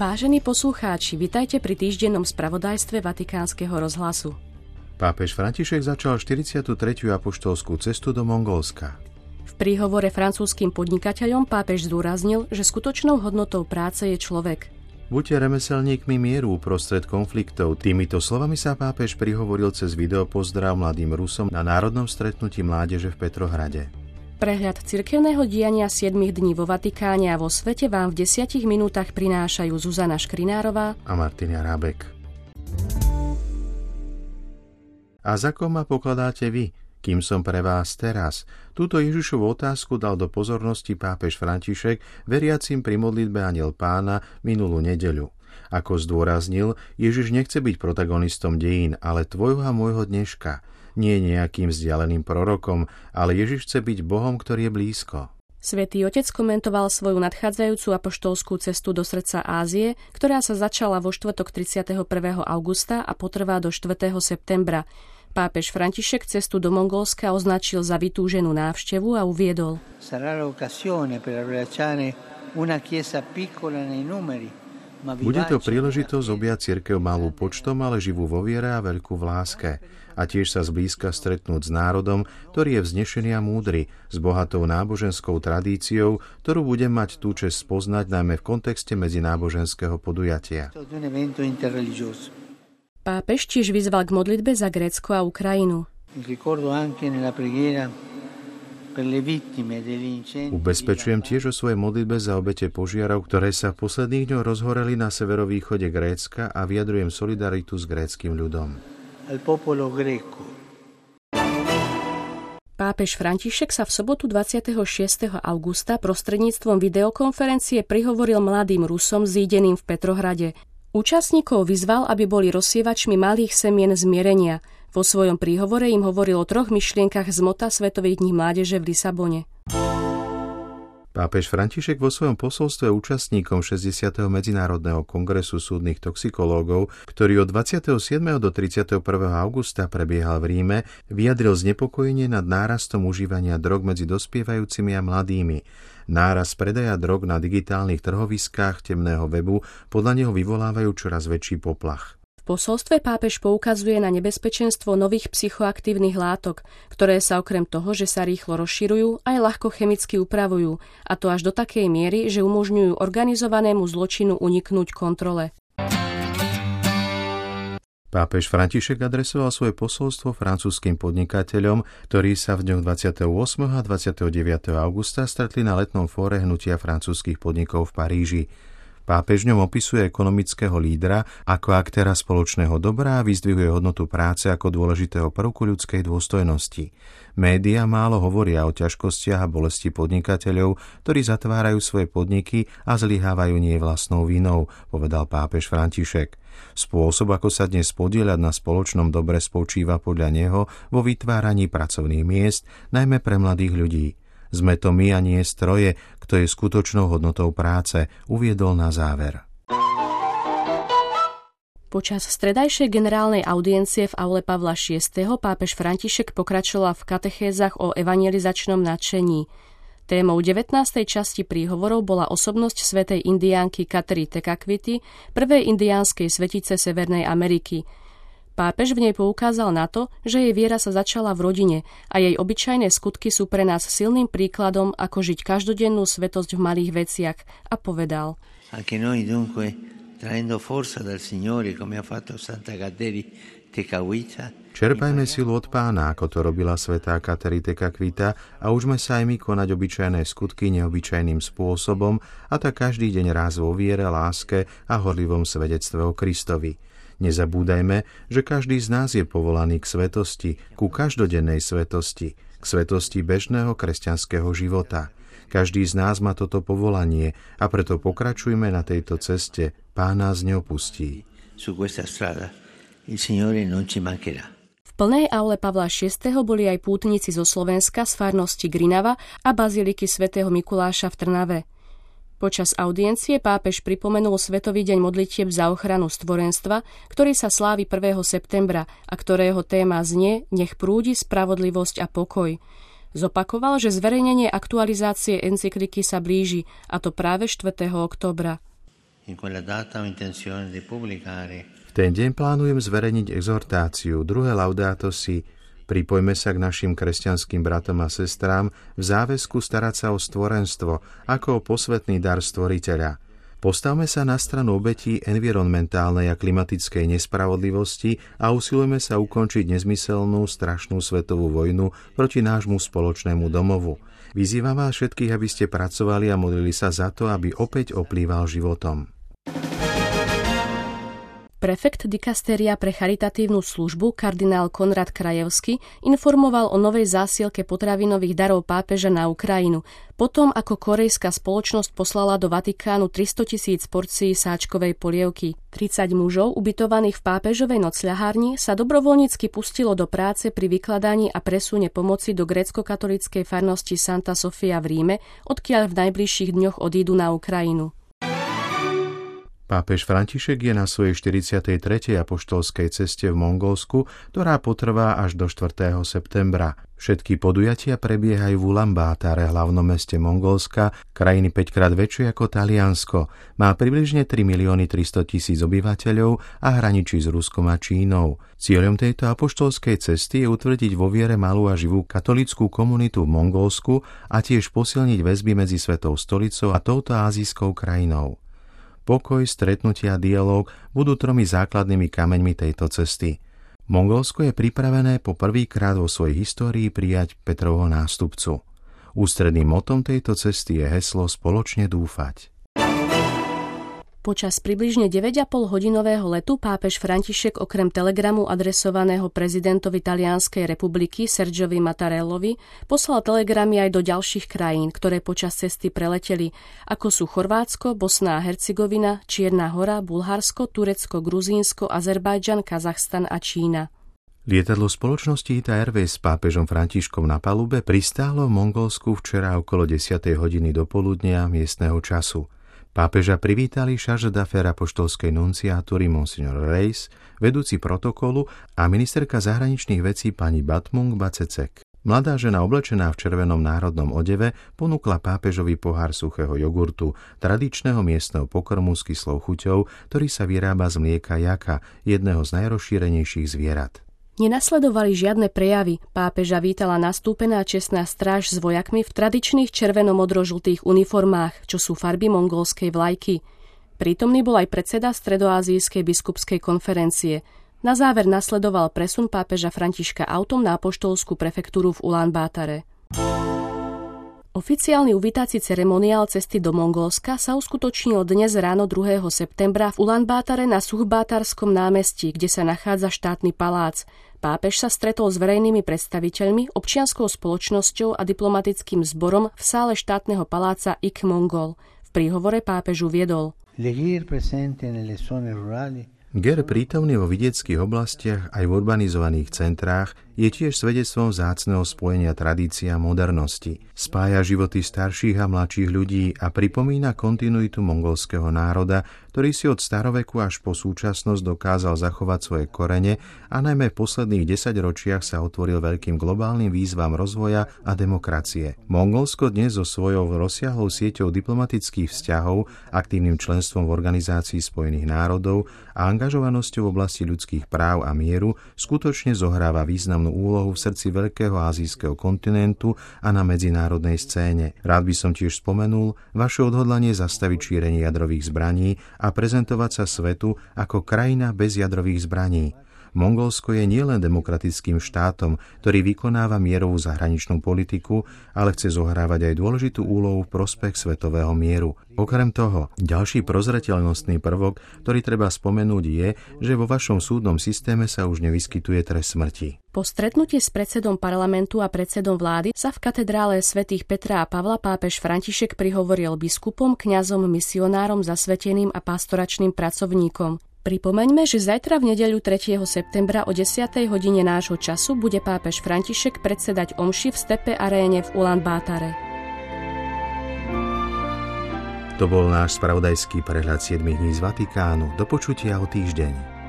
Vážení poslucháči, vitajte pri týždennom spravodajstve Vatikánskeho rozhlasu. Pápež František začal 43. apoštolskú cestu do Mongolska. V príhovore francúzským podnikateľom pápež zdôraznil, že skutočnou hodnotou práce je človek. Buďte remeselníkmi mieru uprostred konfliktov. Týmito slovami sa pápež prihovoril cez video pozdrav mladým Rusom na národnom stretnutí mládeže v Petrohrade. Prehľad cirkevného diania 7 dní vo Vatikáne a vo svete vám v 10 minútach prinášajú Zuzana Škrinárová a Martina Rábek. A za kom ma pokladáte vy, kým som pre vás teraz? Túto Ježišovú otázku dal do pozornosti pápež František veriacim pri modlitbe Aniel pána minulú nedeľu. Ako zdôraznil, Ježiš nechce byť protagonistom dejín, ale tvojho a môjho dneška – nie nejakým vzdialeným prorokom, ale Ježiš chce byť Bohom, ktorý je blízko. Svetý Otec komentoval svoju nadchádzajúcu apoštolskú cestu do srdca Ázie, ktorá sa začala vo štvrtok 31. augusta a potrvá do 4. septembra. Pápež František cestu do Mongolska označil za vytúženú návštevu a uviedol. Bude to príležitosť objať cirkev malú počtom, ale živú vo viere a veľkú v láske a tiež sa zblízka stretnúť s národom, ktorý je vznešený a múdry, s bohatou náboženskou tradíciou, ktorú budem mať tú čest spoznať najmä v kontexte medzináboženského podujatia. Pápež tiež vyzval k modlitbe za Grécko a Ukrajinu. Ubezpečujem tiež o svojej modlitbe za obete požiarov, ktoré sa v posledných dňoch rozhoreli na severovýchode Grécka a vyjadrujem solidaritu s gréckým ľudom al popolo greco. Pápež František sa v sobotu 26. augusta prostredníctvom videokonferencie prihovoril mladým Rusom zídeným v Petrohrade. Účastníkov vyzval, aby boli rozsievačmi malých semien zmierenia. Vo svojom príhovore im hovoril o troch myšlienkach z mota Svetových dní mládeže v Lisabone. Pápež František vo svojom posolstve účastníkom 60. Medzinárodného kongresu súdnych toxikológov, ktorý od 27. do 31. augusta prebiehal v Ríme, vyjadril znepokojenie nad nárastom užívania drog medzi dospievajúcimi a mladými. Náraz predaja drog na digitálnych trhoviskách temného webu podľa neho vyvolávajú čoraz väčší poplach posolstve pápež poukazuje na nebezpečenstvo nových psychoaktívnych látok, ktoré sa okrem toho, že sa rýchlo rozširujú, aj ľahko chemicky upravujú, a to až do takej miery, že umožňujú organizovanému zločinu uniknúť kontrole. Pápež František adresoval svoje posolstvo francúzským podnikateľom, ktorí sa v dňoch 28. a 29. augusta stretli na letnom fóre hnutia francúzskych podnikov v Paríži. Pápež ňom opisuje ekonomického lídra ako aktéra spoločného dobra a vyzdvihuje hodnotu práce ako dôležitého prvku ľudskej dôstojnosti. Média málo hovoria o ťažkostiach a bolesti podnikateľov, ktorí zatvárajú svoje podniky a zlyhávajú nie vlastnou vinou, povedal pápež František. Spôsob, ako sa dnes podieľať na spoločnom dobre spočíva podľa neho vo vytváraní pracovných miest, najmä pre mladých ľudí. Sme to my a nie stroje, kto je skutočnou hodnotou práce, uviedol na záver. Počas stredajšej generálnej audiencie v aule Pavla VI. pápež František pokračoval v katechézach o evangelizačnom nadšení. Témou 19. časti príhovorov bola osobnosť svetej indiánky Katry Tekakvity, prvej indiánskej svetice Severnej Ameriky – Pápež v nej poukázal na to, že jej viera sa začala v rodine a jej obyčajné skutky sú pre nás silným príkladom, ako žiť každodennú svetosť v malých veciach a povedal. Anche noi dunque, traendo forza dal Signore, come ha fatto Santa Čerpajme silu od pána, ako to robila svetá Kateri Tekakvita a užme sa aj my konať obyčajné skutky neobyčajným spôsobom a tak každý deň raz vo viere, láske a horlivom svedectve o Kristovi. Nezabúdajme, že každý z nás je povolaný k svetosti, ku každodennej svetosti, k svetosti bežného kresťanského života. Každý z nás má toto povolanie a preto pokračujme na tejto ceste. Pán nás neopustí. V plnej aule Pavla VI. boli aj pútnici zo Slovenska z farnosti Grinava a baziliky svätého Mikuláša v Trnave. Počas audiencie pápež pripomenul Svetový deň modlitieb za ochranu stvorenstva, ktorý sa slávi 1. septembra a ktorého téma znie Nech prúdi spravodlivosť a pokoj. Zopakoval, že zverejnenie aktualizácie encykliky sa blíži, a to práve 4. oktobra. V ten deň plánujem zverejniť exhortáciu, druhé laudáto si, Pripojme sa k našim kresťanským bratom a sestrám v záväzku starať sa o stvorenstvo ako o posvetný dar stvoriteľa. Postavme sa na stranu obetí environmentálnej a klimatickej nespravodlivosti a usilujeme sa ukončiť nezmyselnú, strašnú svetovú vojnu proti nášmu spoločnému domovu. Vyzývam vás všetkých, aby ste pracovali a modlili sa za to, aby opäť oplýval životom. Prefekt dikasteria pre charitatívnu službu kardinál Konrad Krajevsky informoval o novej zásielke potravinových darov pápeža na Ukrajinu, potom ako korejská spoločnosť poslala do Vatikánu 300 tisíc porcií sáčkovej polievky. 30 mužov ubytovaných v pápežovej nocľahárni sa dobrovoľnícky pustilo do práce pri vykladaní a presune pomoci do grécko-katolíckej farnosti Santa Sofia v Ríme, odkiaľ v najbližších dňoch odídu na Ukrajinu. Pápež František je na svojej 43. apoštolskej ceste v Mongolsku, ktorá potrvá až do 4. septembra. Všetky podujatia prebiehajú v Ulambátare, hlavnom meste Mongolska, krajiny 5 krát väčšie ako Taliansko. Má približne 3 milióny 300 tisíc obyvateľov a hraničí s Ruskom a Čínou. Cieľom tejto apoštolskej cesty je utvrdiť vo viere malú a živú katolickú komunitu v Mongolsku a tiež posilniť väzby medzi Svetou stolicou a touto azijskou krajinou. Pokoj, stretnutia a dialog budú tromi základnými kameňmi tejto cesty. Mongolsko je pripravené po prvýkrát vo svojej histórii prijať Petrovho nástupcu. Ústredným motom tejto cesty je heslo Spoločne dúfať. Počas približne 9,5 hodinového letu pápež František okrem telegramu adresovaného prezidentovi Talianskej republiky Sergiovi Mattarellovi poslal telegramy aj do ďalších krajín, ktoré počas cesty preleteli, ako sú Chorvátsko, Bosná a Hercegovina, Čierna hora, Bulharsko, Turecko, Gruzínsko, Azerbajdžan, Kazachstan a Čína. Lietadlo spoločnosti Ita Airways s pápežom Františkom na palube pristálo v Mongolsku včera okolo 10. hodiny do poludnia miestneho času – Pápeža privítali šarže d'affaires apoštolskej nunciátúry Monsignor Reis, vedúci protokolu a ministerka zahraničných vecí pani Batmung Bacecek. Mladá žena oblečená v červenom národnom odeve ponúkla pápežovi pohár suchého jogurtu, tradičného miestneho pokrmu s kyslou chuťou, ktorý sa vyrába z mlieka jaka, jedného z najrozšírenejších zvierat. Nenasledovali žiadne prejavy. Pápeža vítala nastúpená čestná stráž s vojakmi v tradičných červeno-modro-žltých uniformách, čo sú farby mongolskej vlajky. Prítomný bol aj predseda Stredoázijskej biskupskej konferencie. Na záver nasledoval presun pápeža Františka autom na apoštolskú prefektúru v Ulan Bátare. Oficiálny uvítací ceremoniál cesty do Mongolska sa uskutočnil dnes ráno 2. septembra v Ulanbátare na Suchbátarskom námestí, kde sa nachádza štátny palác. Pápež sa stretol s verejnými predstaviteľmi, občianskou spoločnosťou a diplomatickým zborom v sále štátneho paláca Ik Mongol. V príhovore pápežu viedol. Ger prítomný vo vidieckých oblastiach aj v urbanizovaných centrách je tiež svedectvom vzácného spojenia tradícia a modernosti. Spája životy starších a mladších ľudí a pripomína kontinuitu mongolského národa, ktorý si od staroveku až po súčasnosť dokázal zachovať svoje korene a najmä v posledných desaťročiach sa otvoril veľkým globálnym výzvam rozvoja a demokracie. Mongolsko dnes so svojou rozsiahlou sieťou diplomatických vzťahov, aktívnym členstvom v Organizácii spojených národov a angažovanosťou v oblasti ľudských práv a mieru skutočne zohráva významnú významnú úlohu v srdci veľkého azijského kontinentu a na medzinárodnej scéne. Rád by som tiež spomenul vaše odhodlanie zastaviť šírenie jadrových zbraní a prezentovať sa svetu ako krajina bez jadrových zbraní. Mongolsko je nielen demokratickým štátom, ktorý vykonáva mierovú zahraničnú politiku, ale chce zohrávať aj dôležitú úlohu v prospech svetového mieru. Okrem toho, ďalší prozreteľnostný prvok, ktorý treba spomenúť je, že vo vašom súdnom systéme sa už nevyskytuje trest smrti. Po stretnutí s predsedom parlamentu a predsedom vlády sa v katedrále svätých Petra a Pavla pápež František prihovoril biskupom, kňazom, misionárom, zasveteným a pastoračným pracovníkom. Pripomeňme, že zajtra v nedeľu 3. septembra o 10. hodine nášho času bude pápež František predsedať omši v Stepe aréne v Ulan Bátare. To bol náš spravodajský prehľad 7 dní z Vatikánu. Do počutia o týždeň.